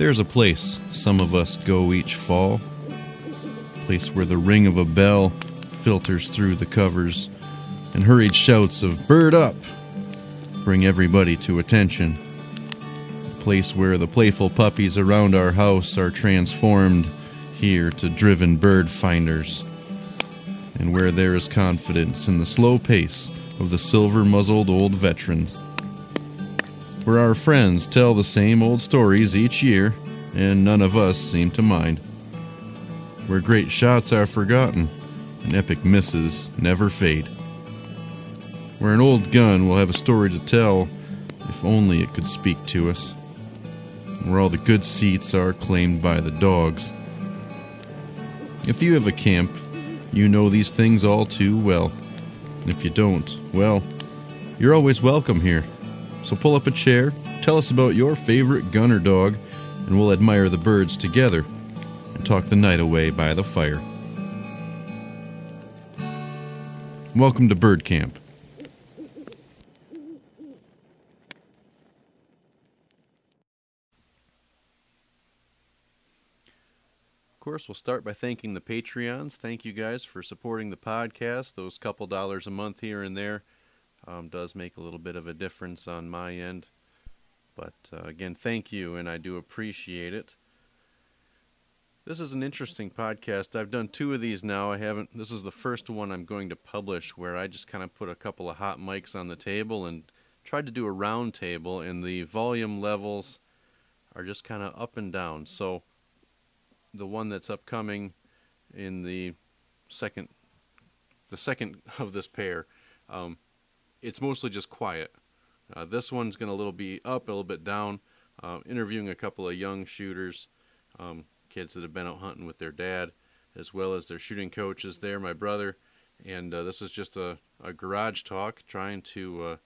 There's a place some of us go each fall, a place where the ring of a bell filters through the covers, and hurried shouts of "Bird up!" bring everybody to attention. A place where the playful puppies around our house are transformed here to driven bird finders, and where there is confidence in the slow pace of the silver muzzled old veterans where our friends tell the same old stories each year, and none of us seem to mind. Where great shots are forgotten, and epic misses never fade. Where an old gun will have a story to tell, if only it could speak to us. Where all the good seats are claimed by the dogs. If you have a camp, you know these things all too well. If you don't, well, you're always welcome here. So pull up a chair, tell us about your favorite gunner dog, and we'll admire the birds together and talk the night away by the fire. Welcome to Bird Camp. Of course, we'll start by thanking the Patreons. Thank you guys for supporting the podcast. Those couple dollars a month here and there um, does make a little bit of a difference on my end. But uh, again, thank you, and I do appreciate it. This is an interesting podcast. I've done two of these now. I haven't. This is the first one I'm going to publish where I just kind of put a couple of hot mics on the table and tried to do a round table, and the volume levels are just kind of up and down. So the one that's upcoming in the second, the second of this pair, um, it's mostly just quiet. Uh, this one's going to little be up, a little bit down. Uh, interviewing a couple of young shooters, um, kids that have been out hunting with their dad, as well as their shooting coaches there, my brother. And uh, this is just a, a garage talk, trying to uh,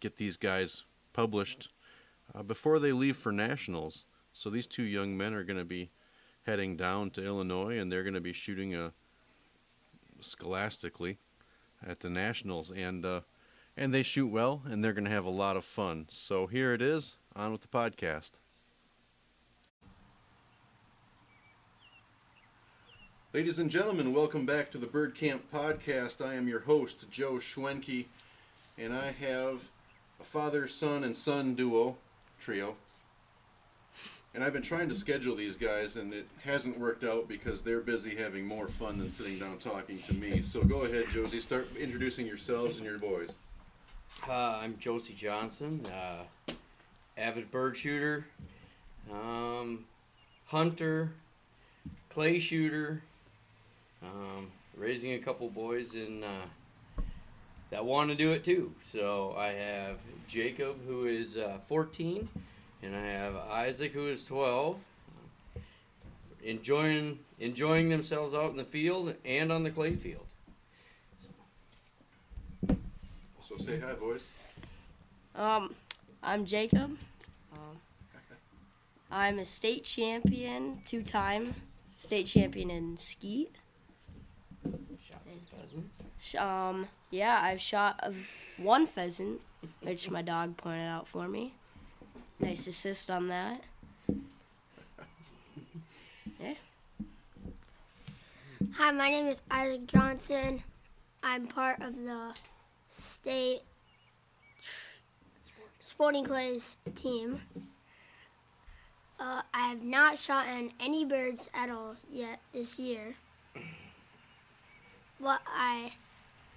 get these guys published uh, before they leave for nationals. So these two young men are going to be heading down to Illinois, and they're going to be shooting a scholastically at the nationals. And uh, and they shoot well, and they're going to have a lot of fun. So here it is, on with the podcast. Ladies and gentlemen, welcome back to the Bird Camp Podcast. I am your host, Joe Schwenke, and I have a father, son, and son duo, trio. And I've been trying to schedule these guys, and it hasn't worked out because they're busy having more fun than sitting down talking to me. So go ahead, Josie, start introducing yourselves and your boys. Uh, I'm Josie Johnson, uh, avid bird shooter, um, hunter, clay shooter, um, raising a couple boys in uh, that want to do it too. So I have Jacob, who is uh, 14, and I have Isaac, who is 12. Enjoying enjoying themselves out in the field and on the clay field. So say hi, boys. Um, I'm Jacob. Um, I'm a state champion, two-time state champion in skeet. Shot some pheasants. Um, yeah, I've shot a, one pheasant, which my dog pointed out for me. Nice assist on that. Yeah. Hi, my name is Isaac Johnson. I'm part of the state sporting clays team. Uh, I have not shot in any birds at all yet this year, but I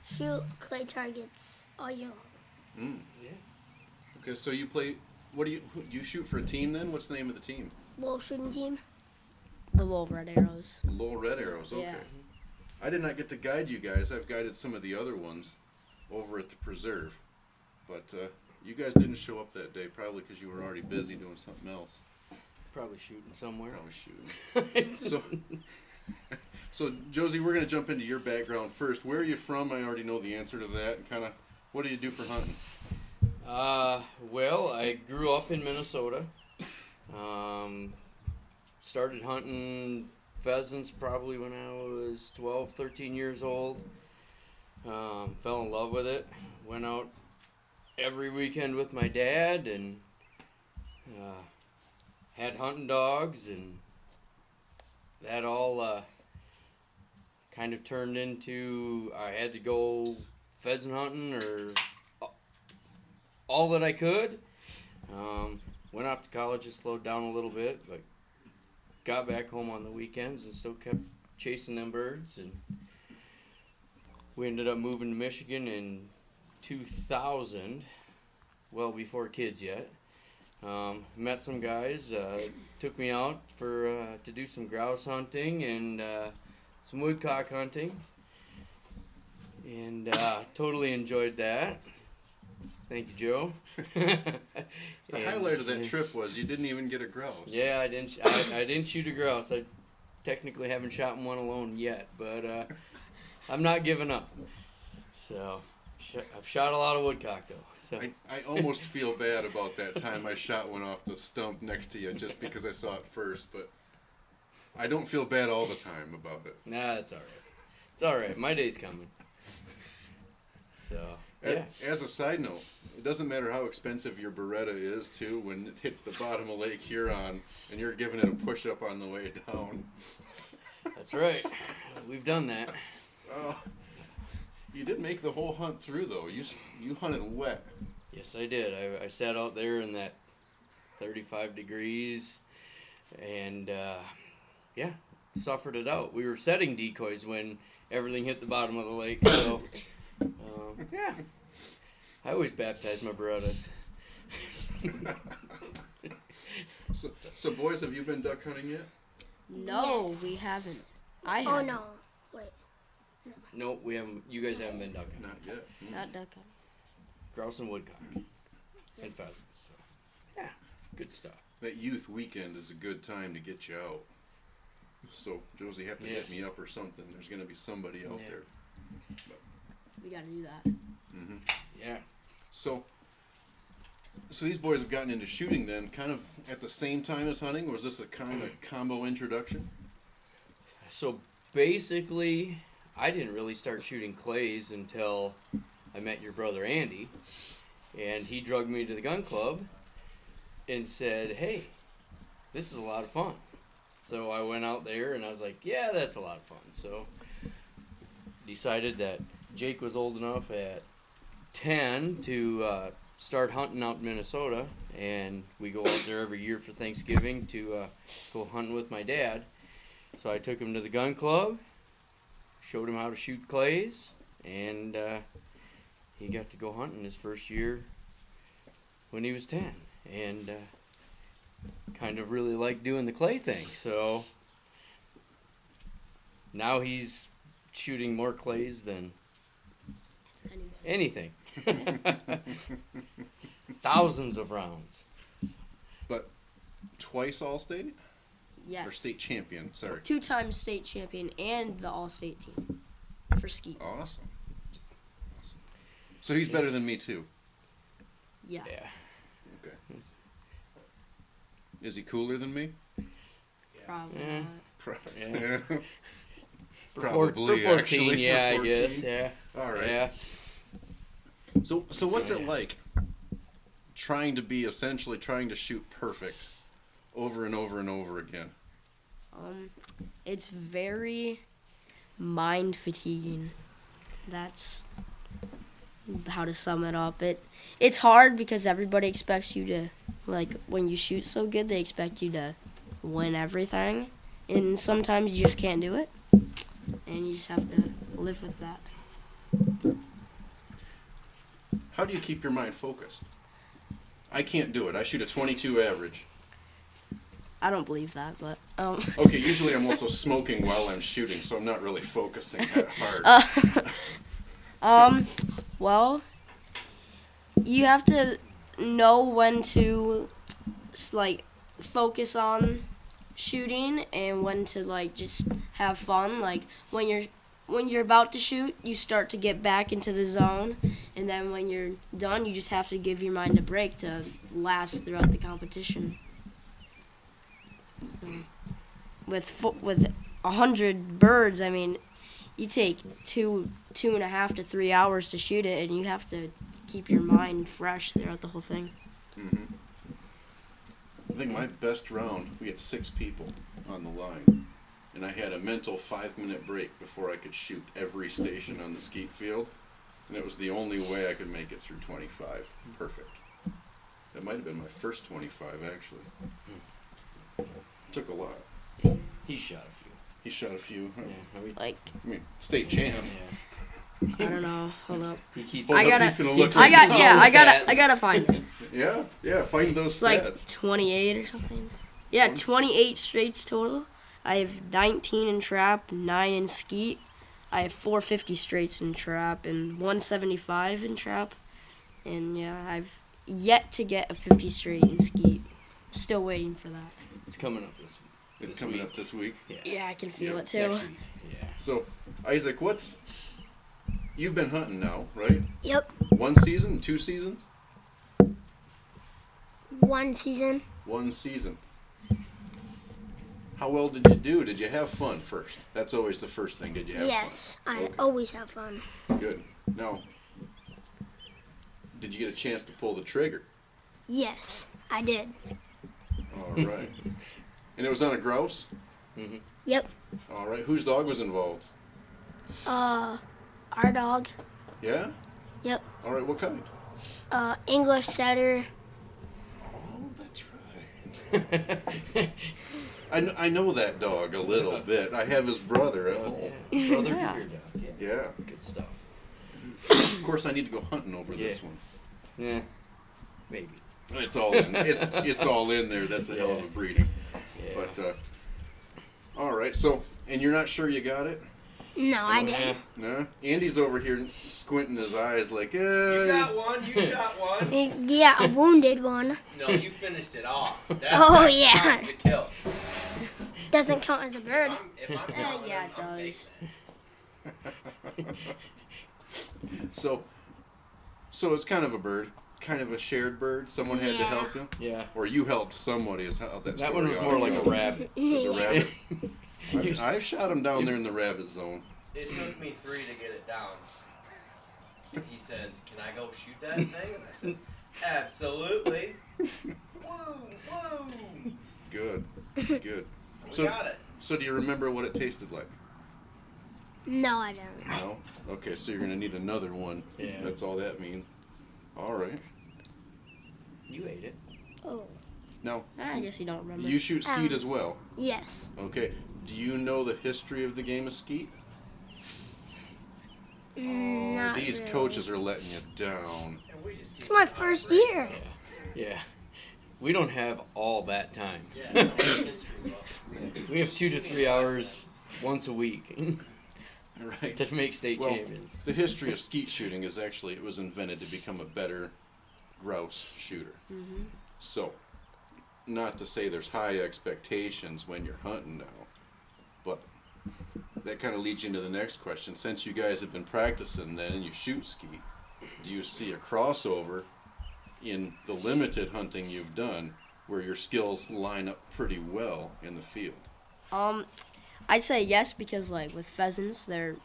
shoot clay targets all year long. Mm. Yeah. Okay, so you play. What do you who- you shoot for a team then? What's the name of the team? Little shooting team. The little red arrows. Lowell Red Arrows. Okay. Yeah. I did not get to guide you guys. I've guided some of the other ones over at the preserve, but uh, you guys didn't show up that day, probably because you were already busy doing something else. Probably shooting somewhere. Probably shooting. So, so Josie, we're gonna jump into your background first. Where are you from? I already know the answer to that. And kind of, what do you do for hunting? Uh, well, I grew up in Minnesota. Um, started hunting pheasants probably when I was 12, 13 years old. Um, fell in love with it. Went out every weekend with my dad and uh, had hunting dogs, and that all uh, kind of turned into I had to go pheasant hunting or all that I could. Um, went off to college and slowed down a little bit, but got back home on the weekends and still kept chasing them birds. And we ended up moving to Michigan in 2000, well before kids yet. Um, met some guys, uh, took me out for uh, to do some grouse hunting and uh, some woodcock hunting, and uh, totally enjoyed that. Thank you, Joe. The highlight of that trip was you didn't even get a grouse. Yeah, I didn't. I, I didn't shoot a grouse. I technically haven't shot one alone yet, but uh, I'm not giving up. So sh- I've shot a lot of woodcock though. So I, I almost feel bad about that time I shot one off the stump next to you just because I saw it first, but I don't feel bad all the time about it. nah, it's all right. It's all right. My day's coming. So yeah, As a side note, it doesn't matter how expensive your Beretta is, too, when it hits the bottom of Lake Huron and you're giving it a push up on the way down. that's right. We've done that. Oh, you did make the whole hunt through, though. You you hunted wet. Yes, I did. I, I sat out there in that 35 degrees, and uh, yeah, suffered it out. We were setting decoys when everything hit the bottom of the lake. So um, yeah, I always baptize my Berettas. So, so, boys, have you been duck hunting yet? No, Yes. we haven't. I Oh haven't. No. Nope, we haven't. You guys haven't been ducking. Not yet. Mm. Not duck hunting. Grouse and woodcock and pheasants. So yeah, good stuff. That youth weekend is a good time to get you out. So, Josie, have to hit me up or something. There's going to be somebody out Yeah. there. We gotta do that. Mm-hmm. Yeah. So, so these boys have gotten into shooting then, kind of at the same time as hunting. Or was this a kind of combo introduction? So basically, I didn't really start shooting clays until I met your brother Andy, and he drugged me to the gun club and said, "Hey, this is a lot of fun." So I went out there and I was like, "Yeah, that's a lot of fun." So decided that Jake was old enough at ten to uh, start hunting out in Minnesota, and we go out there every year for Thanksgiving to uh, go hunting with my dad. So I took him to the gun club, showed him how to shoot clays, and uh, he got to go hunting his first year when he was 10. And uh, kind of really liked doing the clay thing. So now he's shooting more clays than anything. Thousands of rounds. But twice all state Yes. or state champion? Sorry. Two-time state champion and the all-state team for skeet. Awesome. awesome. So he's better than me too. Yeah. Yeah. Okay. Is he cooler than me? Probably. Yeah. not. Yeah. For, Probably, for 14, actually, for yeah, I guess. Yeah. all right. Yeah. So so what's So, it like trying to be essentially trying to shoot perfect over and over and over again? Um, it's very mind fatiguing. That's how to sum it up. It it's hard because everybody expects you to like when you shoot so good, they expect you to win everything, and sometimes you just can't do it, and you just have to live with that. How do you keep your mind focused? I can't do it. I shoot a 22 average. I don't believe that, but um. Okay, usually I'm also smoking while I'm shooting, so I'm not really focusing that hard. Uh, um, well, you have to know when to like focus on shooting and when to like just have fun. Like when you're when you're about to shoot, you start to get back into the zone, and then when you're done, you just have to give your mind a break to last throughout the competition. So, with fo- with a hundred birds, I mean, you take two two and a half to three hours to shoot it, and you have to keep your mind fresh throughout the whole thing. Mm-hmm. I think my best round, we had six people on the line, and I had a mental five minute break before I could shoot every station on the skeet field, and it was the only way I could make it through 25. Perfect. That might have been my first 25, actually. Took a lot. He shot a few. He shot a few. Yeah, I mean, Like I mean, state champ. yeah. I don't know. Hold up. He keeps. Hold I up, gotta- he's gonna look I got those yeah. I gotta. I gotta find it. Yeah, yeah. Find those It's like 28 or something. Yeah, 28 straights total. I have 19 in trap, 9 in skeet. I have 450 straights in trap and 175 in trap. And yeah, I've yet to get a 50 straight in skeet. Still waiting for that. It's coming up this. It's this coming week. up this week. Yeah. Yeah, I can feel Yeah, it too. Next. Yeah. So, Isaac, what's you've been hunting now, right? Yep. One season, two seasons, One season. one season. How well did you do? Did you have fun first? That's always the first thing. Did you have Yes, I Okay. always have fun. fun? Good. Now, did you get a chance to pull the trigger? Yes, I did. All right. and it was on a grouse. Yep. All right. Whose dog was involved? Uh, our dog. Yeah. Yep. All right. What kind? Uh, English setter. Oh, that's right. I, kn- I know that dog a little bit. I have his brother at home. yeah. Brother Yeah. Peter dog. Yeah. Yeah. Good stuff. Of course, I need to go hunting over this Yeah. one. Yeah. Maybe. It's all in. It, it's all in there. That's a hell of a breeding. Yeah. But uh, all right. So, and you're not sure you got it? No, I Oh, didn't. No. Andy's over here squinting his eyes like, You eh. got one. You shot one. Yeah, a wounded one. No, you finished it off. That, Oh, that yeah. counts a kill. Doesn't count as a bird. If I'm, if I'm Uh, killing yeah, it I'm does. so, so it's kind of a bird, kind of a shared bird. Someone had to Yeah. help him, yeah. or you helped somebody. Is how that. That one was story more ought like to a go. rabbit. It was a rabbit. I've, I've shot him down there in the rabbit zone. It took me three to get it down. He says, "Can I go shoot that thing?" And I said, "Absolutely." woo, woo. Good, good. We So- got it. So, do you remember what it tasted like? No, I don't. No. Okay, so you're gonna need another one. Yeah. That's all that means. All right. You ate it. Oh, No. I guess you don't remember. you shoot skeet Um, as well. yes. Okay. Do you know the history of the game of skeet? Mm, not These really. coaches are letting you down. And we just It's my them how to first race. year. Yeah. We don't have all that time. Yeah, no, history books. We have two to three hours once a week Right. to make state Well, champions. The history of skeet shooting is actually it was invented to become a better grouse shooter. Mhm. So, not to say there's high expectations when you're hunting now, but that kind of leads you into the next question. Since you guys have been practicing then and you shoot skeet, do you see a crossover in the limited hunting you've done where your skills line up pretty well in the field? Um, I'd say yes because like with pheasants, they're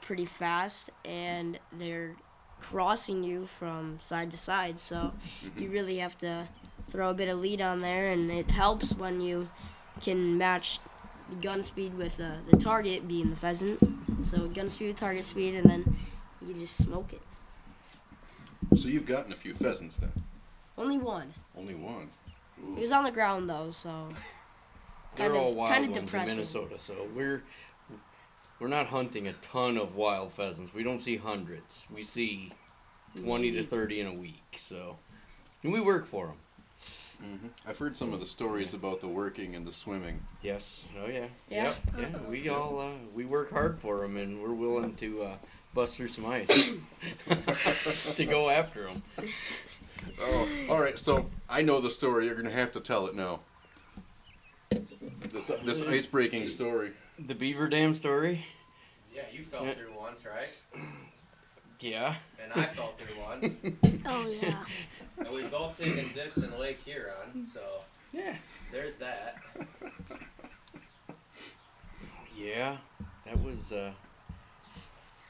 pretty fast and they're crossing you from side to side. So you really have to throw a bit of lead on there, and it helps when you can match the gun speed with uh, the target being the pheasant. So gun speed target speed, and then you just smoke it. So you've gotten a few pheasants then. Only one. Only one. He was on the ground though, so They're kind of- all wild kind of ones depressing. in Minnesota, so we're we're not hunting a ton of wild pheasants. We don't see hundreds. We see twenty to thirty in a week. So, and we work for them. hmm I've heard some of the stories about the working and the swimming. Yes. Oh yeah. Yeah. Yep. Yeah. We all uh, we work hard for them, and we're willing to uh, bust through some ice to go after them. Oh, all right. So I know the story. You're gonna have to tell it now. This this ice breaking story. The beaver dam story. Yeah, you fell Yeah. through once, right? Yeah. And I fell through once. Oh yeah. And we've both taken dips in Lake Huron, so Yeah. there's that. Yeah, that was. Uh,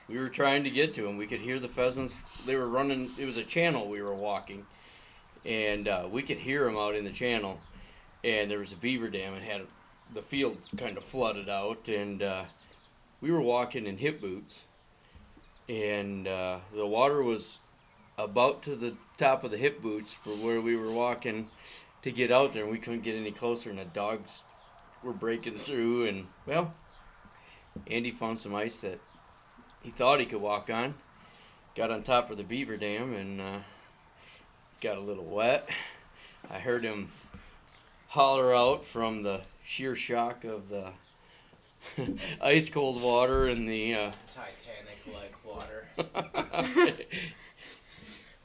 we were trying to get to them. We could hear the pheasants. They were running. It was a channel we were walking, and uh, we could hear them out in the channel. and there was a beaver dam and had the field kind of flooded out, and uh, we were walking in hip boots, and uh, the water was about to the top of the hip boots for where we were walking to get out there, and we couldn't get any closer, and the dogs were breaking through, and well, Andy found some ice that he thought he could walk on, got on top of the beaver dam, and uh, got a little wet. I heard him holler out from the sheer shock of the ice cold water and the. Uh, Titanic like water.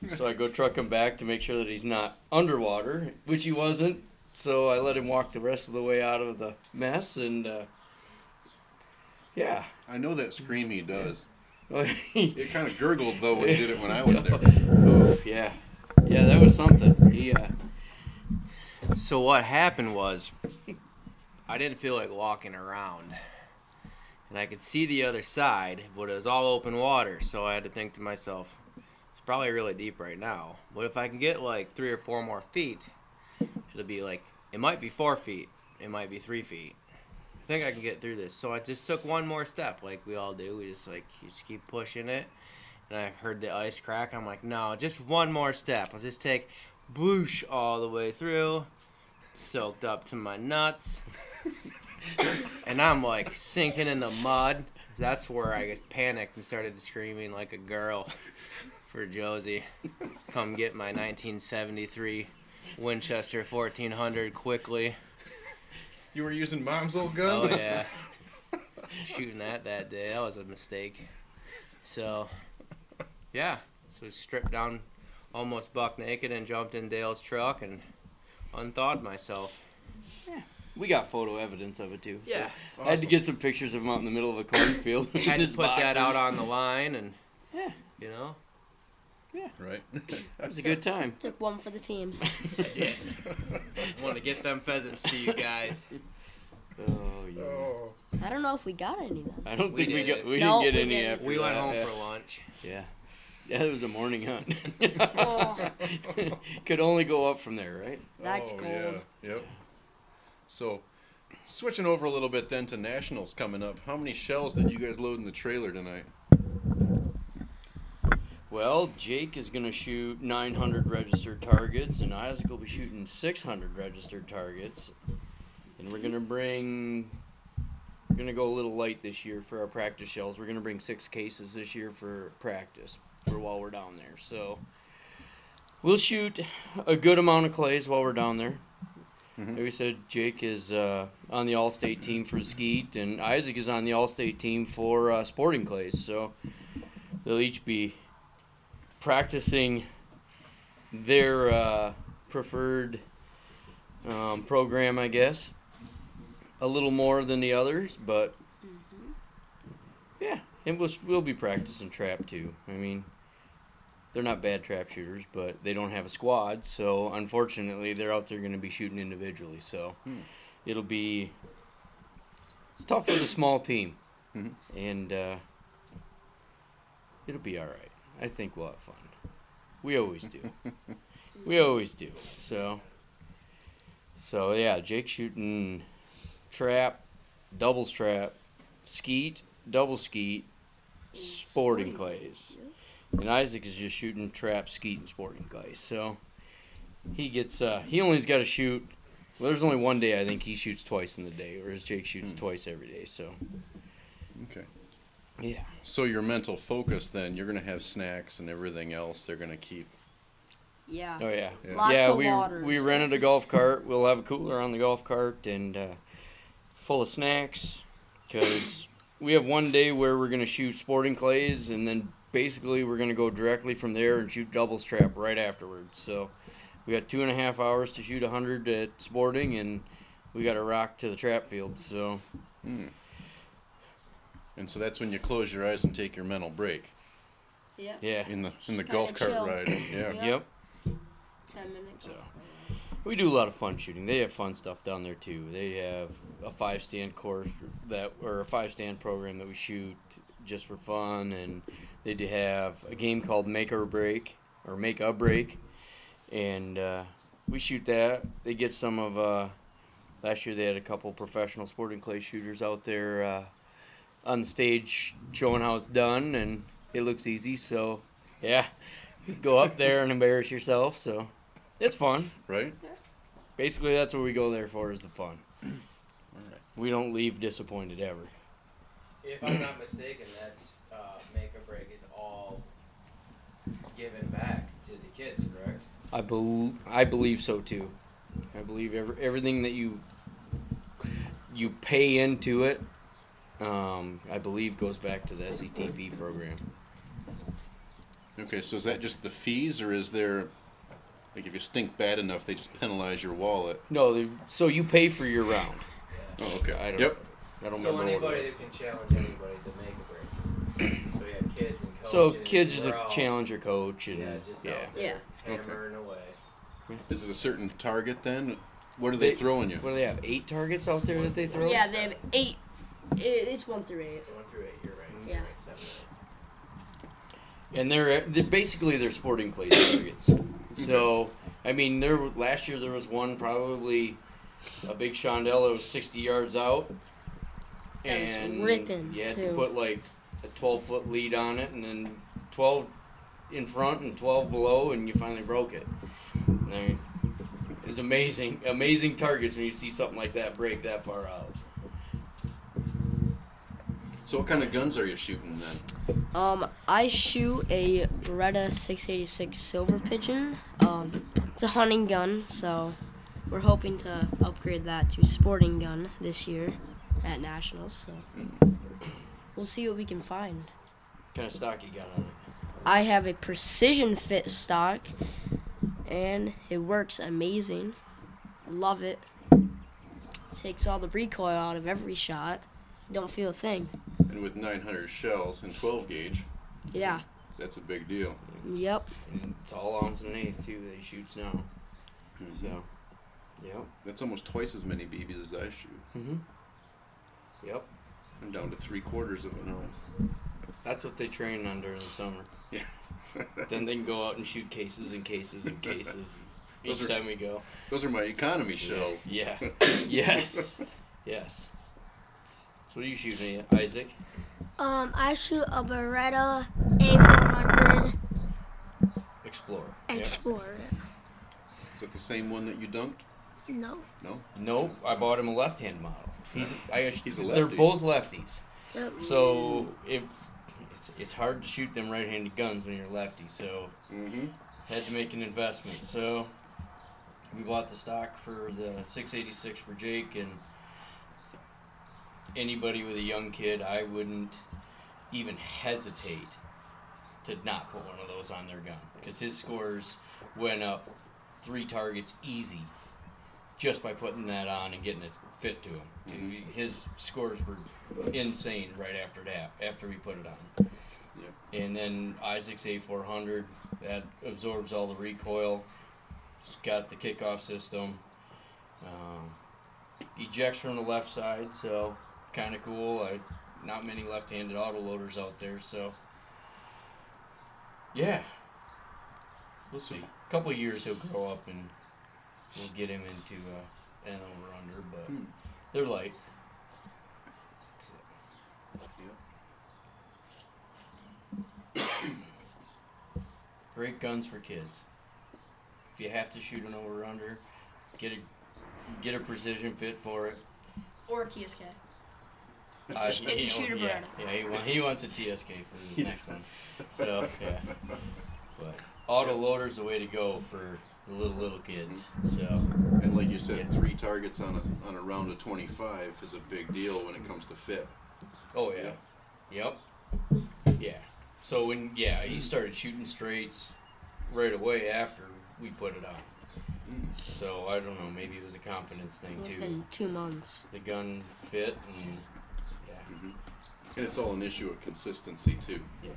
so I go truck him back to make sure that he's not underwater, which he wasn't. So I let him walk the rest of the way out of the mess, and uh, yeah. I know that scream he does. It kind of gurgled though when he did it when I was there. yeah, yeah, that was something. He, uh, So what happened was, I didn't feel like walking around, and I could see the other side, but it was all open water. So I had to think to myself, it's probably really deep right now. But if I can get like three or four more feet, it'll be like it might be four feet, it might be three feet. I think I can get through this. So I just took one more step, like we all do. We just like just keep pushing it. And I heard the ice crack. I'm like, no, just one more step. I'll just take boosh all the way through, soaked up to my nuts. and I'm like sinking in the mud. That's where I panicked and started screaming like a girl for Josie. Come get my 1973 Winchester 1400 quickly. You were using mom's old gun? Oh yeah. Shooting that that day. That was a mistake. So, yeah. So stripped down almost buck naked and jumped in Dale's truck and unthawed myself. We got photo evidence of it too. so Yeah. I had to get some pictures of him out in the middle of a cornfield. in Had to his put that out on the line and Yeah. you know. Yeah, right. It was a good time. Took one for the team. I want to get them pheasants to you guys. Oh yeah. oh. I don't know if we got any then. I don't We think we got it. we No, didn't get we any didn't. after We went that. home yeah. for lunch. Yeah. Yeah, it was a morning hunt. Oh. Could only go up from there, right? That's oh, cold. Yeah. Yep. So, switching over a little bit then to nationals coming up. How many shells did you guys load in the trailer tonight? Well, Jake is going to shoot 900 registered targets, and Isaac will be shooting 600 registered targets. And we're going to bring. We're going to go a little light this year for our practice shells. We're going to bring six cases this year for practice for while we're down there. So we'll shoot a good amount of clays while we're down there. Mhm. Like we said, Jake is uh, on the All-State team for skeet, and Isaac is on the All-State team for uh, sporting clays. So they'll each be practicing their uh, preferred um, program, I guess. A little more than the others, but yeah, and we'll, we'll be practicing trap too. I mean, they're not bad trap shooters, but they don't have a squad, so unfortunately, they're out there going to be shooting individually. So Hmm. it'll be it's tough for the small team, Mhm. and uh, it'll be all right. I think we'll have fun. We always do. we always do. So, so yeah, Jake shooting trap, doubles trap, skeet, double skeet, sporting clays, and Isaac is just shooting trap, skeet, and sporting clays. So he gets uh, he only's got to shoot. Well, there's only one day I think he shoots twice in the day, whereas Jake shoots Hmm. twice every day. So Okay. yeah. So your mental focus then, you're gonna have snacks and everything else. They're gonna keep. Yeah. Oh yeah. Yeah. Lots yeah, of we water. we rented a golf cart. We'll have a cooler on the golf cart and uh, full of snacks because we have one day where we're gonna shoot sporting clays and then basically we're gonna go directly from there and shoot doubles trap right afterwards. So we got two and a half hours to shoot hundred at sporting and we got to rock to the trap field. So Hmm. And so that's when you close your eyes and take your mental break Yeah. yeah. in the in the golf kinda cart chill. ride. Yeah. Yeah. Yep. Ten minutes. So we do a lot of fun shooting. They have fun stuff down there too. They have a five stand course that or a five stand program that we shoot just for fun, and they do have a game called Make or Break or Make a Break, and uh, we shoot that. They get some of uh, last year they had a couple professional sporting clay shooters out there uh, on the stage showing how it's done, and it looks easy. So, yeah, you go up there and embarrass yourself. So, it's fun. Right? Basically, that's what we go there for is the fun. All right. We don't leave disappointed ever. If I'm not mistaken, that's uh, make or break is all given back to the kids, correct? I bel I believe so too. I believe every, everything that you you pay into it, um, I believe goes back to the SCTP program. Okay, so is that just the fees, or is there, like, if you stink bad enough, they just penalize your wallet? No, they, so you pay for your round. Yeah. Oh, okay. I don't. Yep. I don't So remember what anybody it was. that can challenge anybody to make a break. so we have coaches. So kids is a all- challenger coach, and Yeah, just yeah. out there Yeah. hammering away. Is it a certain target then? What are they, They- throwing you? What do they have? Eight targets out there that they throw. Yeah, they have eight. It, it's one through eight. One through eight, you're right. Yeah. Seven and they're they're basically they're sporting clay targets. So I mean, there last year there was one probably a big chandelle that was sixty yards out, That was and ripping, you had too. to put like a twelve foot lead on it, and then twelve in front and twelve below, and you finally broke it. I mean, it was amazing, amazing targets when you see something like that break that far out. So what kind of guns are you shooting then? Um, I shoot a Beretta 686 Silver Pigeon. Um, it's a hunting gun, so we're hoping to upgrade that to sporting gun this year at nationals. So we'll see what we can find. What kind of stock you got on it? I have a precision fit stock, and it works amazing. Love it. Takes all the recoil out of every shot. Don't feel a thing. And with 900 shells and 12 gauge, Yeah. that's a big deal. Yep. And it's all ounce and an eighth too that he shoots now. So, yep. That's almost twice as many BBs as I shoot. Mhm. Yep. I'm down to three quarters of an ounce. That's what they train on during the summer. Yeah. Then they can go out and shoot cases and cases and cases each are- time we go. Those are my economy shells. Yeah. yes. Yes. So what are you shooting, at, Isaac? Um, I shoot a Beretta A400 Explorer. Yeah. Explorer. Is that the same one that you dumped? No. No. Nope. I bought him a left-hand model. He's I, He's a They're both lefties. Yep. So it, it's it's hard to shoot them right-handed guns when you're lefty. So Mm-hmm. had to make an investment. So we bought the stock for the 686 for Jake and anybody with a young kid, I wouldn't even hesitate to not put one of those on their gun because his scores went up three targets easy just by putting that on and getting it fit to him. His scores were insane right after that after we put it on. And then Isaac's A400 that absorbs all the recoil. It's got the kickoff system. Um, ejects from the left side, so kind of cool. I, not many left-handed autoloaders out there, so yeah. We'll see. A couple of years he'll grow up and we'll get him into uh, an over under, but Hmm. they're light. Great guns for kids. If you have to shoot an over under, get a get a precision fit for it. Or a TSK. Uh, If you shoot a yeah, Beretta. yeah, he, wa- he wants a TSK for his next one. So yeah, but auto loader's the way to go for the little little kids. So And like you said, Yeah. three targets on a on a round of 25 is a big deal when it comes to fit. oh yeah, yep, yeah. So when yeah he started shooting straights right away after we put it on. So I don't know, maybe it was a confidence thing too. Within two months. The gun fit and yeah. Mm-hmm. And it's all an issue of consistency too. Yeah.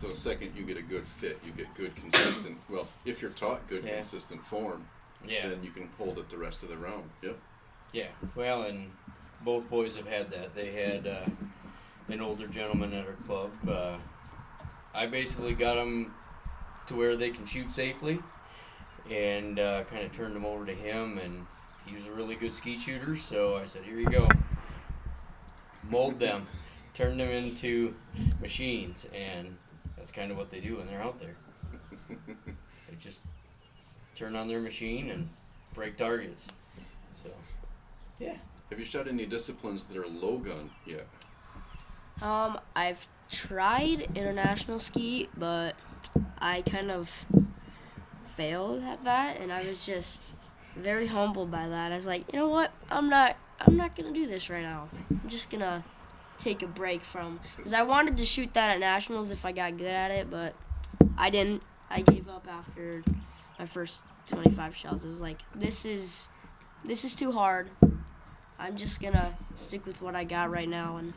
So the second you get a good fit, you get good consistent. Well, if you're taught good Yeah. consistent form, Yeah. then you can hold it the rest of the round. Yep. Yeah, well, and both boys have had that. They had uh, an older gentleman at our club. Uh, I basically got them to where they can shoot safely, and uh, kind of turned them over to him, and he was a really good skeet shooter, so I said, "Here you go, mold them, turn them into machines," and that's kind of what they do when they're out there. They just turn on their machine and break targets. So, yeah. Have you shot any disciplines that are low gun yet? Um, I've tried international skeet, but I kind of failed at that, and I was just very humbled by that. I was like, you know what? I'm not. I'm not gonna do this right now. I'm just gonna take a break from because I wanted to shoot that at nationals if I got good at it, but I didn't. I gave up after my first 25 shells. I was like, this is this is too hard. I'm just gonna stick with what I got right now, and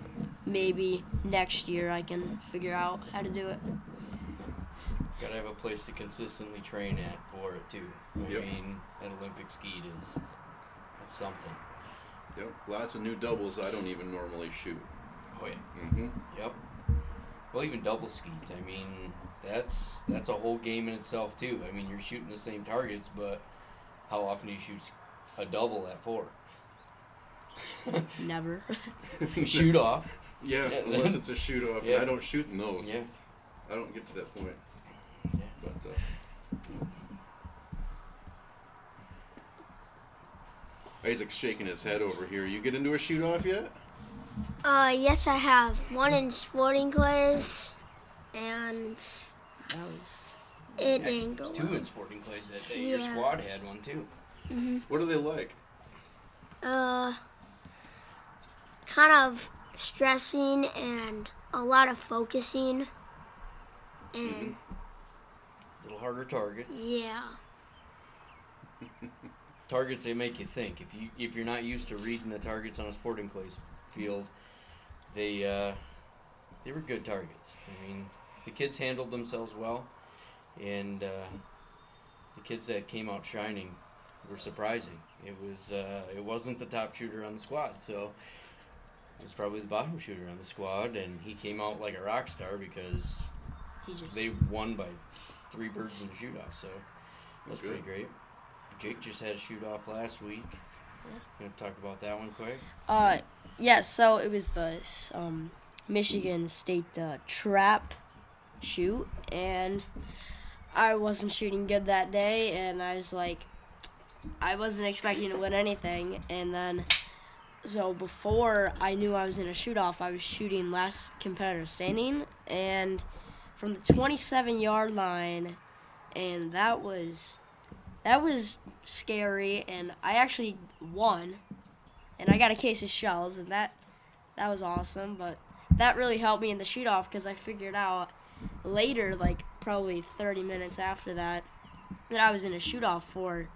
maybe next year I can figure out how to do it. gotta have a place to consistently train at for it too. I Yep. mean, that Olympic skeet is that's something. Yep. Lots of new doubles I don't even normally shoot. Oh. Mm-hmm. Yep. Well, even double skeet. I mean, that's that's a whole game in itself too. I mean, you're shooting the same targets, but how often do you shoot a double at four? Never. shoot off. Yeah, Yeah, unless then- it's a shoot off. Yeah. I don't shoot in those. Yeah. I don't get to that point. Yeah. But uh, Isaac's shaking his head over here. You get into a shoot off yet? Uh, yes, I have one in sporting clays, and That it Yeah, didn't go two well. in sporting clays that day. Your Yeah. squad had one too. hmm What are they like? Uh, kind of stressing and a lot of focusing, and A little harder targets. yeah, Targets they make you think. If you if you're not used to reading the targets on a sporting clays field, they uh, they were good targets. I mean, the kids handled themselves well, and uh, the kids that came out shining were surprising. It was uh, it wasn't the top shooter on the squad, so it was probably the bottom shooter on the squad, and he came out like a rock star because he just. they won by three birds in the shoot off, so that's Good. pretty great. Jake just had a shoot off last week. You want to talk about that one quick? Uh, yeah. So it was the um, Michigan State uh, trap shoot, and I wasn't shooting good that day, and I was like, I wasn't expecting to win anything, and then. So before I knew I was in a shoot off, I was shooting last competitor standing, and from the 27 yard line, and that was that was scary, and I actually won and I got a case of shells, and that that was awesome. But that really helped me in the shoot off because I figured out later, like probably 30 minutes after that, that I was in a shoot off for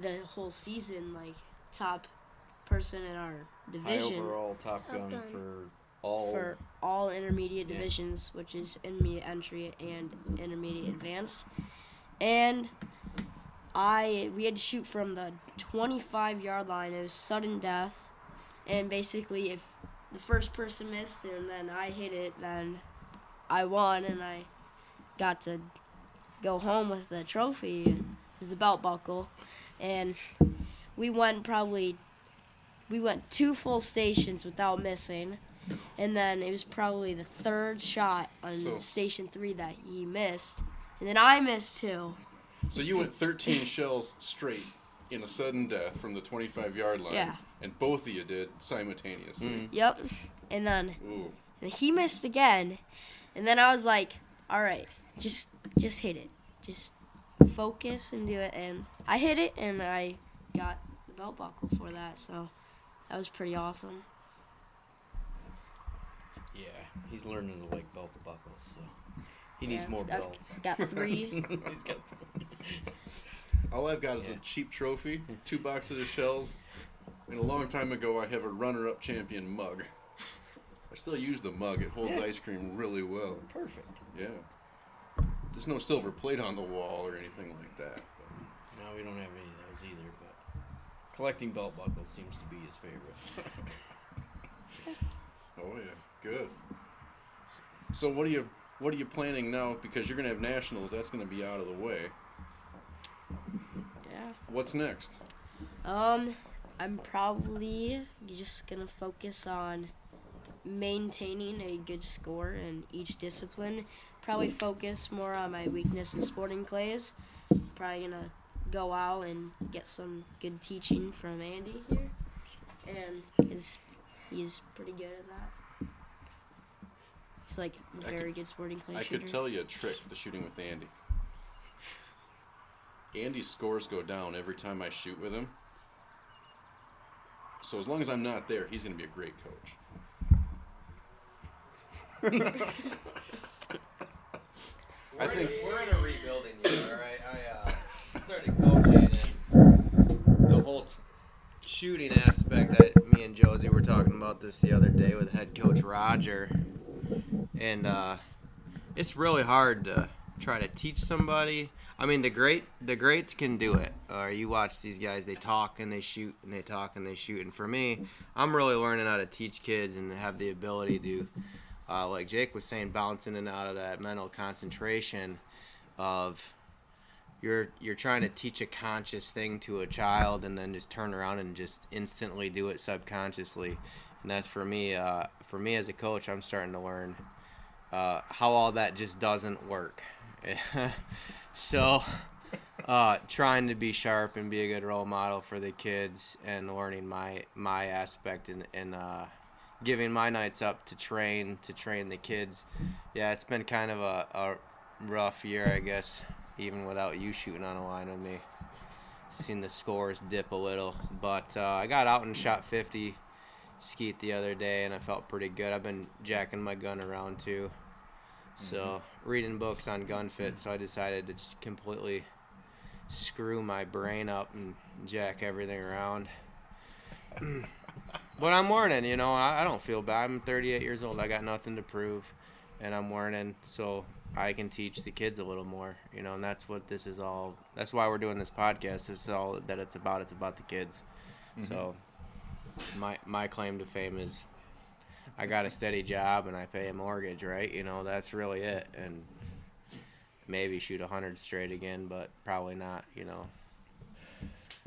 the whole season, like top person in our High division overall Top Top Gun Gun. for all. for all intermediate Yeah. divisions, which is intermediate entry and intermediate advanced. And I we had to shoot from the 25 yard line. It was sudden death, and basically if the first person missed and then I hit it, then I won and I got to go home with the trophy. It was the belt buckle, and we went probably we went two full stations without missing. And then it was probably the third shot on So- station three that he missed. And then I missed two. So you went 13 shells straight in a sudden death from the 25 yard line. Yeah. And both of you did simultaneously. Mm. Yep. And then Ooh. he missed again. And then I was like, all right, just just hit it. Just focus and do it. And I hit it and I got the belt buckle for that. So that was pretty awesome. Yeah, he's learning to like belt buckles, so he needs Yeah, more I've belts. got three. he's got All I've got is Yeah. a cheap trophy, two boxes of shells, and a long time ago I have a runner up champion mug. I still use the mug. It holds Yeah. ice cream really well. perfect. Yeah. There's no silver plate on the wall or anything like that. No, we don't have any of those either, but collecting belt buckles seems to be his favorite. Oh yeah, good. So what are you what are you planning now? Because you're gonna have nationals. That's gonna be out of the way. What's next? Um, I'm probably just gonna focus on maintaining a good score in each discipline. Probably focus more on my weakness in sporting clays. Probably gonna go out and get some good teaching from Andy here, and is he's pretty good at that. He's like very good sporting clay I shooter. could tell you a trick to shooting with Andy. Andy's scores go down every time I shoot with him. So as long as I'm not there, he's going to be a great coach. We're, I think- in, a, we're in a rebuilding year, all right? I uh, started coaching, and the whole shooting aspect. I, me and Josie were talking about this the other day with head coach Roger, and uh, it's really hard to try to teach somebody. I mean, the great the greats can do it. Or you watch these guys; they talk and they shoot, and they talk and they shoot. And for me, I'm really learning how to teach kids and have the ability to uh, like Jake was saying, bouncing in and out of that mental concentration of you're you're trying to teach a conscious thing to a child and then just turn around and just instantly do it subconsciously. And that's for me. Uh, for me as a coach, I'm starting to learn uh, how all that just doesn't work. so. Uh, trying to be sharp and be a good role model for the kids and learning my my aspect and, and uh, giving my nights up to train to train the kids. Yeah, it's been kind of a, a rough year, I guess, even without you shooting on a line with me. Seen the scores dip a little, but uh, I got out and shot 50 skeet the other day, and I felt pretty good. I've been jacking my gun around too, so mm-hmm. reading books on gun fit. So I decided to just completely screw my brain up and jack everything around. But I'm learning, you know. I, I don't feel bad. I'm 38 years old. I got nothing to prove, and I'm learning, so I can teach the kids a little more, you know. And that's what this is all. That's why we're doing this podcast. This is all that it's about. It's about the kids. Mm-hmm. So, my my claim to fame is, I got a steady job and I pay a mortgage, right? You know, that's really it. And maybe shoot a hundred straight again, but probably not. You know.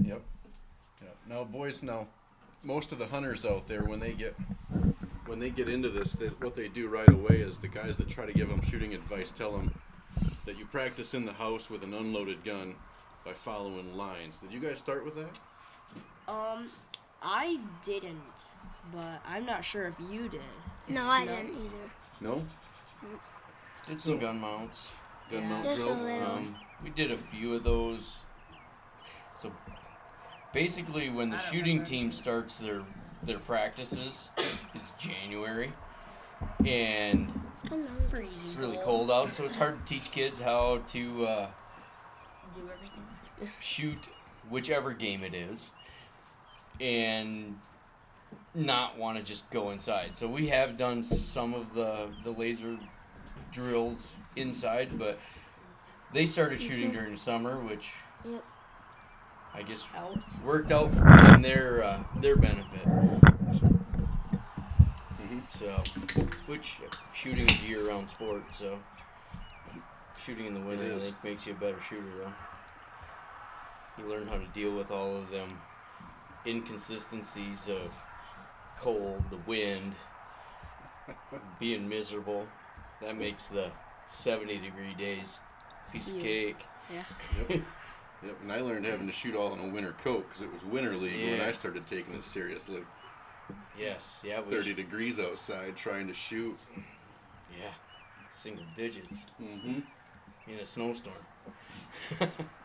Yep. Yep. Now, boys, now most of the hunters out there, when they get when they get into this, they, what they do right away is the guys that try to give them shooting advice tell them that you practice in the house with an unloaded gun by following lines. Did you guys start with that? Um, I didn't, but I'm not sure if you did. No, I No. didn't either. No. Did some gun mounts. Gun Yeah. mount Just drills. little. Um, we did a few of those. So basically, when the shooting team starts their their practices, it's January, and Comes. Freezing. it's really cold out, so it's hard to teach kids how to uh, Do everything. shoot whichever game it is, and not want to just go inside. So we have done some of the the laser drills inside, but they started shooting during the summer, which Yep. I guess Helped. worked out in their uh, their benefit. So, which uh, shooting is a year-round sport, so shooting in the winter I think makes you a better shooter, though. You learn how to deal with all of them inconsistencies of cold, the wind, being miserable. That makes the 70-degree days piece of cake. Yeah. cake. Yep. Yep. And I learned having to shoot all in a winter coat because it was winter league when I started taking it seriously. Yes, yeah, we 30 degrees outside trying to shoot. Yeah, single digits Mm-hmm. in a snowstorm.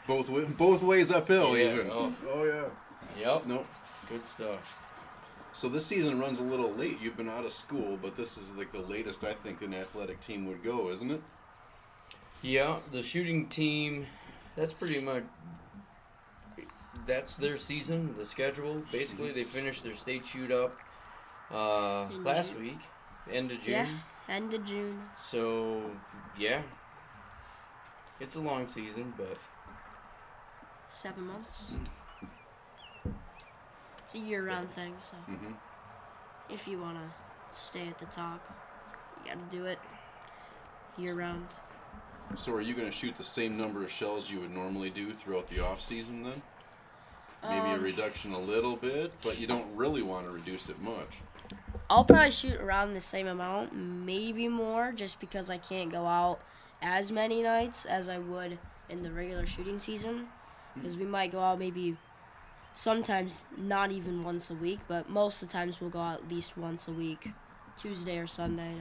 Both wa- both ways uphill Yeah, even. oh. oh yeah. Yep, No. good stuff. So this season runs a little late. You've been out of school, but this is like the latest I think an athletic team would go, isn't it? Yeah, the shooting team, that's pretty much that's their season, the schedule. Basically, they finished their state shoot up uh, last June. week, end of June. Yeah. End of June. So, yeah. It's a long season, but Seven months. It's a year-round thing, so Mm-hmm. if you wanna stay at the top, you gotta do it year-round. So are you going to shoot the same number of shells you would normally do throughout the off season then? maybe a Um, reduction a little bit, but you don't really want to reduce it much. I'll probably shoot around the same amount, maybe more, just because I can't go out as many nights as I would in the regular shooting season. Because we might go out maybe sometimes not even once a week, but most of the times we'll go out at least once a week, Tuesday or Sunday,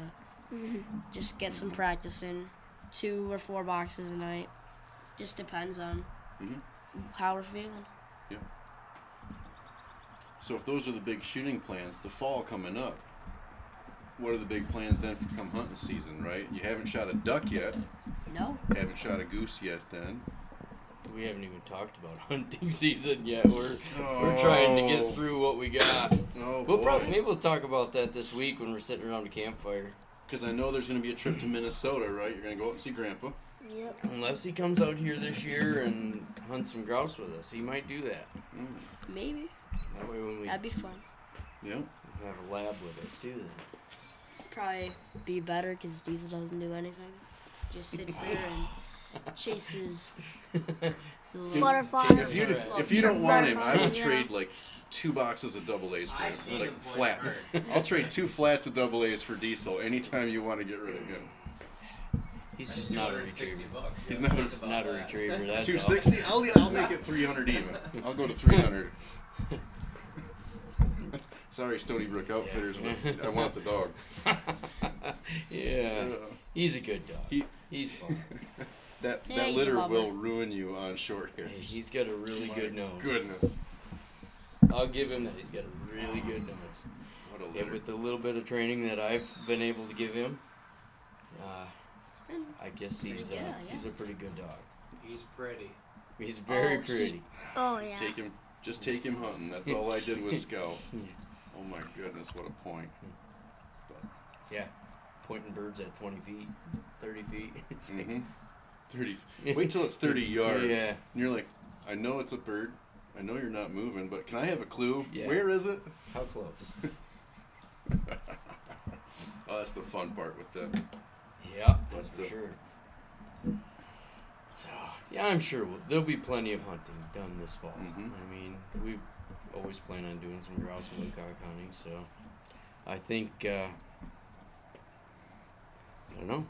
to just get some practice in. Two or four boxes a night. Just depends on Mhm. how we're feeling. Yeah. So if those are the big shooting plans, the fall coming up, what are the big plans then for come hunting season, right? You haven't shot a duck yet, No. haven't shot a goose yet then. We haven't even talked about hunting season yet. We're we're trying to Oh. get through what we got. Oh, We'll probably maybe we'll talk about that this week when we're sitting around a campfire. Because I know there's going to be a trip to Minnesota, right? You're going to go out and see Grandpa. Yep. Unless he comes out here this year and hunts some grouse with us, he might do that. Mm. Maybe. That way, when we That'd be fun. Yeah. have a lab with us too, then. probably be better because Diesel doesn't do anything. Just sits there and chases the Butterflies. If you if you don't want him, I would Yeah. trade like two boxes of double A's for him, like flats. I'll trade two flats of double A's for Diesel anytime you want to get rid of him. He's just not a retriever. bucks. He's not a- He's not a retriever. That's Two all. I'll I'll make it three hundred even. I'll go to three hundred. Sorry, Stony Brook Outfitters, but I want the dog. yeah, Uh, he's a good dog. He- he's fun. that Yeah, that litter will ruin you on short Hey, hairs. he's got a really My good nose. Goodness, I'll give him that. He's got a really good nose. what a Yeah, litter. with the little bit of training that I've been able to give him, uh, I guess he's Pretty uh, good, I he's a pretty good dog. He's pretty. He's very Oh, he- pretty. Oh yeah. Take him, just take him hunting. That's all I did with Scout. Oh my goodness, what a point. But. Yeah, pointing birds at 20 feet, 30 feet. It's like- hmm Thirty. Wait till it's thirty yards. Yeah. And you're like, I know it's a bird. I know you're not moving, but can I have a clue? Yeah. Where is it? How close? Oh, that's the fun part with them. Yeah, that's But, for uh, sure. So, yeah, I'm sure we'll, there'll be plenty of hunting done this fall. Mm-hmm. I mean, we always plan on doing some grouse and woodcock hunting, so I think, uh, I don't know.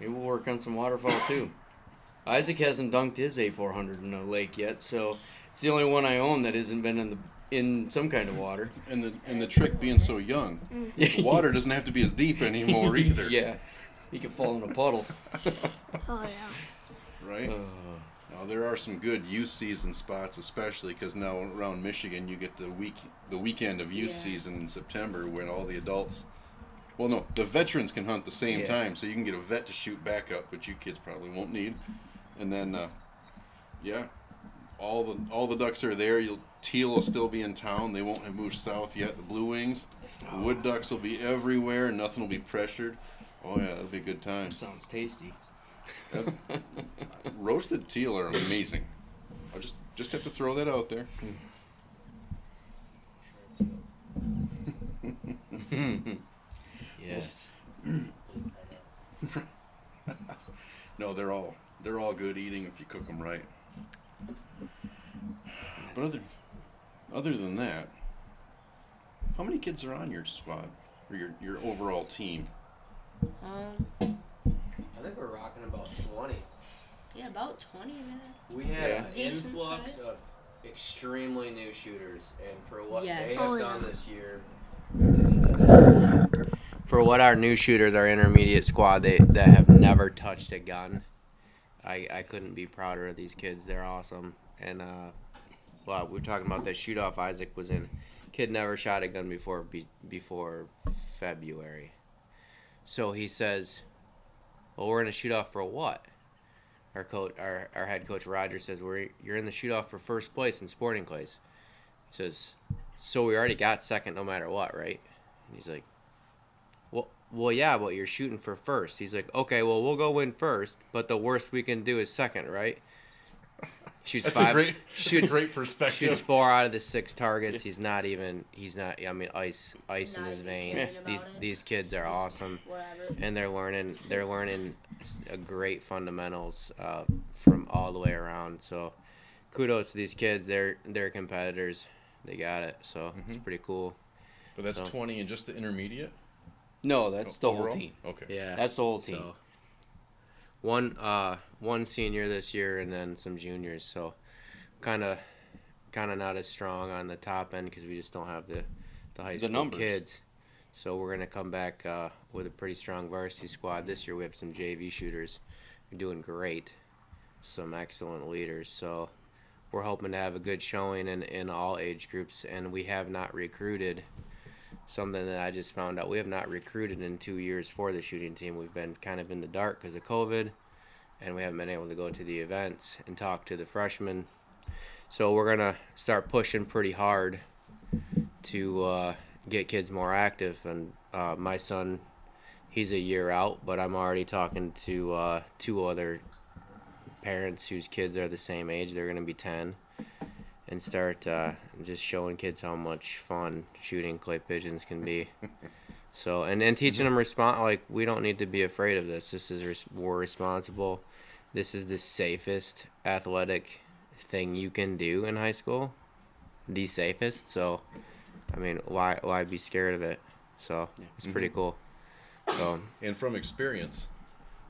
Maybe we'll work on some waterfowl too. Isaac hasn't dunked his A400 in a lake yet, so it's the only one I own that hasn't been in the in some kind of water. And the and the trick being so young, water doesn't have to be as deep anymore either. yeah, he could fall in a puddle. Oh yeah. Right. Uh, Now there are some good youth season spots, especially because now around Michigan you get the week the weekend of youth Yeah. season in September when all the adults. Well, no, the veterans can hunt the same Yeah. time, so you can get a vet to shoot back up, but you kids probably won't need. And then, uh, yeah, all the all the ducks are there. You'll teal will still be in town. They won't have moved south yet. The blue wings, the wood ducks will be everywhere. Nothing will be pressured. Oh yeah, that'll be a good time. sounds tasty. Roasted teal are amazing. I just just have to throw that out there. yes. No, they're all they're all good eating if you cook them right. But other other than that, how many kids are on your squad or your your overall team? Um, I think we're rocking about 20. yeah, about 20 minutes. We had Yeah. an Decent influx size. of extremely new shooters, and for what Yes. they have Oh, done yeah. this year. For what our new shooters, our intermediate squad, they that have never touched a gun. I, I couldn't be prouder of these kids. They're awesome. And uh, well, we are talking about that shoot off. Isaac was in. Kid never shot a gun before be, before February. So he says, "Well, we're in a shoot off for what?" Our coach, our, our head coach Roger says, "We're you're in the shoot off for first place in sporting clays." He says, "So we already got second, no matter what, right?" And he's like, "Well, well, yeah, but you're shooting for first. He's like, "Okay, well, we'll go win first, but the worst we can do is second, right?" Shoots five. shoots, great perspective. shoots four out of the six targets. He's not even. He's not. I mean, ice, ice in his veins. These it. these kids are awesome Whatever. and they're learning they're learning s- a great fundamentals uh, from all the way around. So kudos to these kids. They're they're competitors. They got it. So it's Mhm. pretty cool. But that's So- 20 and just the intermediate? No, that's the whole team. Okay. Yeah. That's the whole team. So one uh one senior this year and then some juniors. So kind of kind of not as strong on the top end because we just don't have the the high The school numbers. kids. So we're gonna come back uh, with a pretty strong varsity squad this year. We have some JV shooters. We're doing great. Some excellent leaders. So we're hoping to have a good showing in, in all age groups. And we have not recruited something that I just found out. We have not recruited in two years for the shooting team. We've been kind of in the dark because of COVID, and we haven't been able to go to the events and talk to the freshmen. So we're gonna start pushing pretty hard to uh, get kids more active. And uh, my son, he's a year out, but I'm already talking to uh, two other parents whose kids are the same age. They're gonna be ten and start uh, just showing kids how much fun shooting clay pigeons can be. so and and teaching them respond like we don't need to be afraid of this. This is res- we're responsible. This is the safest athletic thing you can do in high school. The safest. So, I mean, why why be scared of it? So it's pretty cool. So And from experience,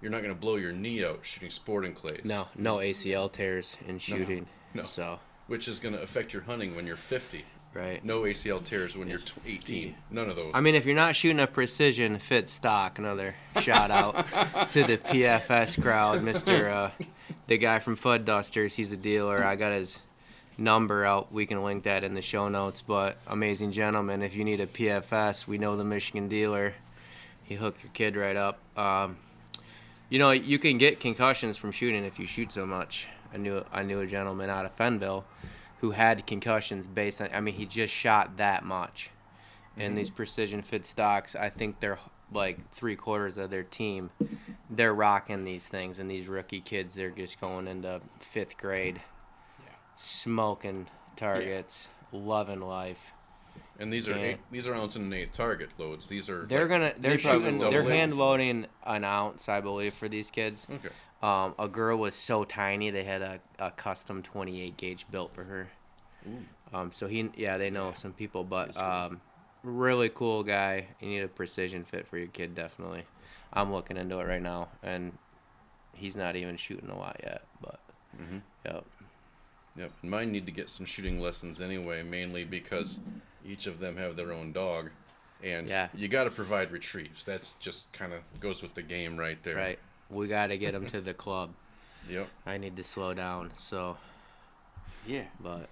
you're not going to blow your knee out shooting sporting clays. no no ACL tears in shooting. no. So Which is going to affect your hunting when you're 50. right. No ACL tears when you're 18. None of those. I mean, if you're not shooting a precision fit stock, another shout out to the PFS crowd, Mister, uh, the guy from Fud Dusters. He's a dealer. I got his number out. We can link that in the show notes. But amazing gentleman, if you need a PFS, we know the Michigan dealer. He hooked your kid right up. Um, you know, you can get concussions from shooting if you shoot so much. I knew I knew a gentleman out of Fennville who had concussions based on. I mean, he just shot that much. And mm-hmm. these precision fit stocks, I think they're like three quarters of their team. They're rocking these things, and these rookie kids, they're just going into fifth grade, smoking targets, loving life. and these are Yeah. eight, these are ounce and an eighth target loads. These are They're like- gonna they're shooting they're hand loading an ounce, I believe, for these kids. Okay. Um, a girl was so tiny they had a, a custom 28 gauge built for her. Um, so he yeah they know some people, but um, really cool guy. You need a precision fit for your kid definitely. I'm looking into it right now, and he's not even shooting a lot yet, but Mhm. yep. Yep. And mine need to get some shooting lessons anyway, mainly because each of them have their own dog. And Yeah. you got to provide retrieves. That's just kind of goes with the game right there. Right, we got to get him to the club. Yep. I need to slow down. So, Yeah. but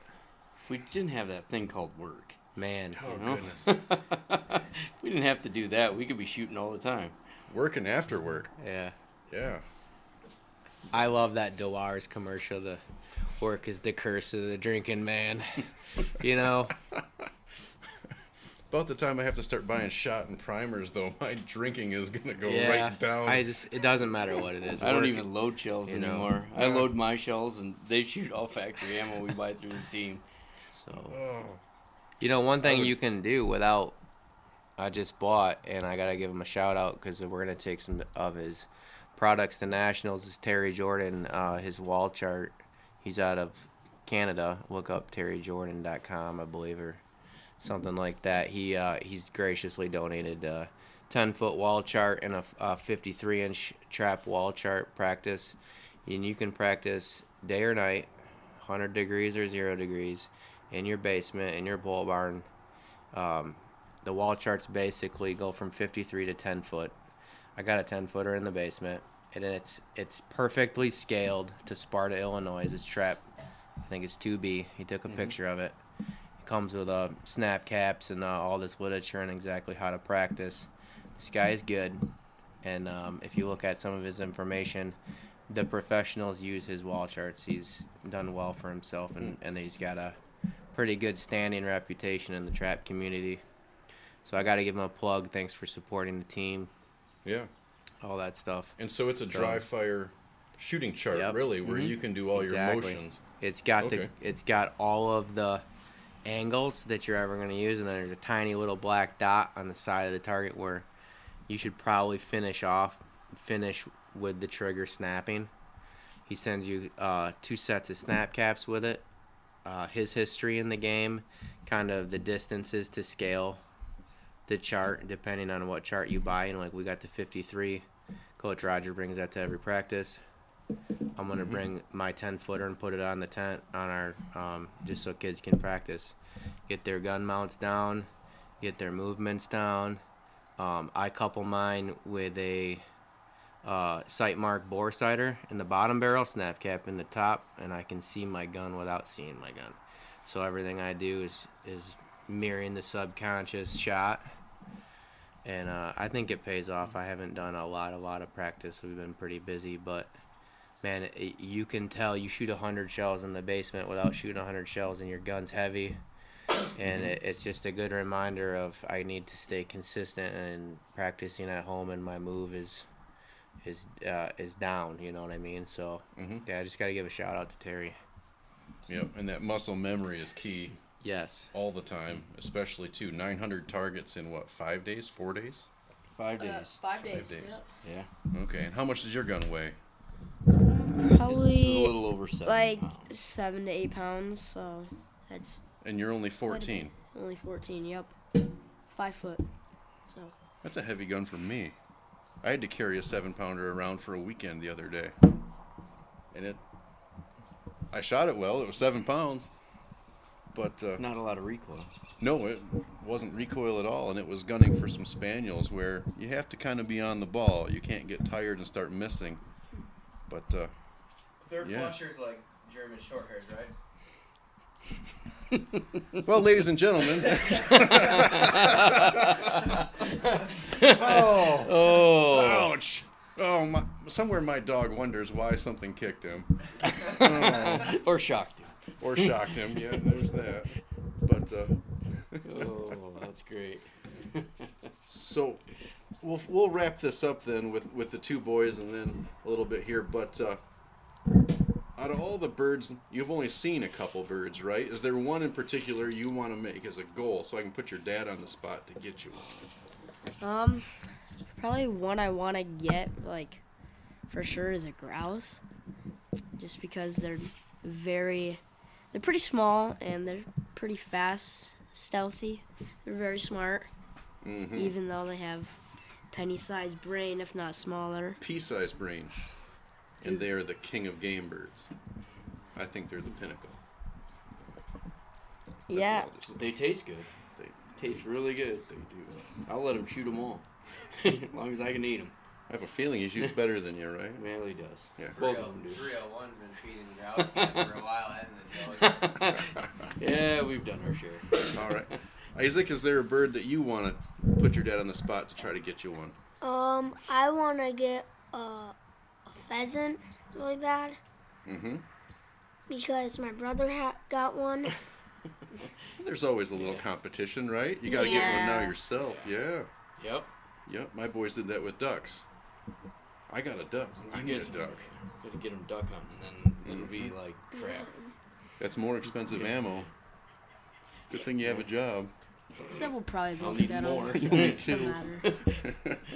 If we didn't have that thing called work, man, Oh, you know? goodness. if we didn't have to do that, we could be shooting all the time. Working after work. yeah. Yeah. I love that Delars commercial. The work is the curse of the drinking man. you know, About the time I have to start buying shot and primers, though, my drinking is going to go yeah. right down. I just it doesn't matter what it is. I don't even load shells you know. anymore. I load my shells, and they shoot all factory ammo we buy through the team. So Oh. you know, one thing would- you can do without. I just bought, and I gotta give him a shout out because we're gonna take some of his products to nationals. Is Terry Jordan? Uh, his wall chart. He's out of Canada. Look up terryjordan.com, I believe, or something like that. He uh, he's graciously donated a 10 foot wall chart and a 53 inch trap wall chart practice, and you can practice day or night, 100 degrees or zero degrees, in your basement in your bull barn. Um, the wall charts basically go from 53 to 10 foot. I got a 10 footer in the basement, and it's it's perfectly scaled to Sparta, Illinois. It's trap. I think it's 2B. He took a picture of it. Comes with uh, snap caps and uh, all this literature and exactly how to practice. This guy is good, and um, if you look at some of his information, the professionals use his wall charts. He's done well for himself, and, and he's got a pretty good standing reputation in the trap community. So I got to give him a plug. Thanks for supporting the team, Yeah. all that stuff. And so it's a So- dry fire shooting chart, Yep. really, where Mhm. you can do all Exactly. your motions. It's got Okay. the it's got all of the angles that you're ever going to use, and then there's a tiny little black dot on the side of the target where you should probably finish off finish with the trigger snapping. He sends you uh, two sets of snap caps with it, uh, his history in the game, kind of the distances to scale the chart depending on what chart you buy. And like we got the 53. Coach Roger brings that to every practice. I'm gonna bring my 10 footer and put it on the tent on our um, just so kids can practice, get their gun mounts down, get their movements down. Um, I couple mine with a uh, Sightmark bore sighter in the bottom barrel, snap cap in the top, and I can see my gun without seeing my gun. So everything I do is is mirroring the subconscious shot, and uh, I think it pays off. I haven't done a lot, a lot of practice. We've been pretty busy, but man, it, you can tell you shoot hundred shells in the basement without shooting hundred shells, and your gun's heavy. And it, it's just a good reminder of I need to stay consistent and practicing at home, and my move is is uh, is down. You know what I mean? So Mhm. yeah, I just got to give a shout out to Terry. Yep, and that muscle memory is key Yes. all the time, especially too. 900 targets in what, five days, four days? Five Uh, days. five days, days. days. yeah. Okay, and how much does your gun weigh? This is a Probably little over seven like pounds. seven to eight pounds. So that's And you're only 14. only 14. Yep. Five foot. So That's a heavy gun for me. I had to carry a seven pounder around for a weekend the other day. And it, I shot it well. It was seven pounds. But uh, Not a lot of recoil. no, it wasn't recoil at all. And it was gunning for some spaniels where you have to kind of be on the ball. You can't get tired and start missing. But uh, They're Yeah. flushers like German short hairs, right? Well, ladies and gentlemen. oh, Oh. ouch. Oh, my, somewhere my dog wonders why something kicked him. Oh, or shocked him. or shocked him. Yeah, there's that. But uh, Oh, that's great. so we'll we'll wrap this up then with with the two boys and then a little bit here. But uh, out of all the birds, you've only seen a couple birds, right? Is there one in particular you want to make as a goal so I can put your dad on the spot to get you one? um, probably one I want to get like for sure is a grouse, just because they're very, they're pretty small and they're pretty fast, stealthy. They're very smart, Mm-hmm. even though they have penny-sized brain, if not smaller. pea-sized brain, and they are the king of game birds. I think they're the pinnacle. That's yeah. all I'll just say. They taste good. They, Taste really good. they do. I'll let him shoot them all, as long as I can eat them. I have a feeling he shoots better than you, right? Well, he does. Yeah. Both of them do. 301's been feeding grouse again for a while, hasn't it, yeah, we've done our share. All right, Isaac, is there a bird that you want to put your dad on the spot to try to get you one? Um, I want to get a, a pheasant really bad Mm-hmm. because my brother ha- got one. There's always a little Yeah. competition, right? You got to get one now yourself. Yeah. Yep. Yep. My boys did that with ducks. I got a duck. I You need a guys- duck. Gotta get them duck hunting, and then it'll be like crap. That's more expensive ammo. Good thing you have a job. So we'll probably I'll both need get more. over. So You'll it need doesn't matter.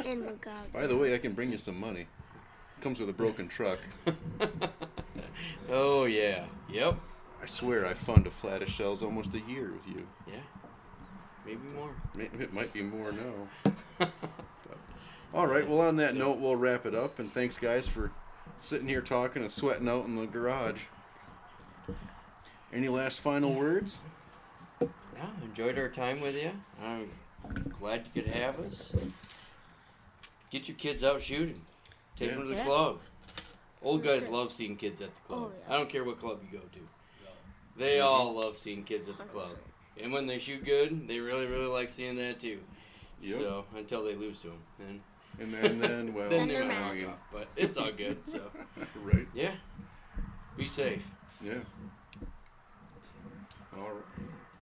and we got By the way, I can bring you some money. Comes with a broken truck. oh yeah. Yep. I swear I fund a flat of shells almost a year with you. Yeah. Maybe uh, more. It might be more now. All right. Well, on that So- note, we'll wrap it up. And thanks, guys, for sitting here talking and sweating out in the garage. Any last final words? Yeah, enjoyed our time with you. I'm glad you could have us. Get your kids out shooting. Take Yeah. them to the Yeah. club. Old For guys sure. love seeing kids at the oh, club. Oh, yeah. I don't care what club you go to. They mm-hmm. all love seeing kids at the club. And when they shoot good, they really, really like seeing that too. Yep. So until they lose to them, then And then, then well, then Then they're they're mad. mean, But it's all good. So right. yeah, be safe. Yeah. All right.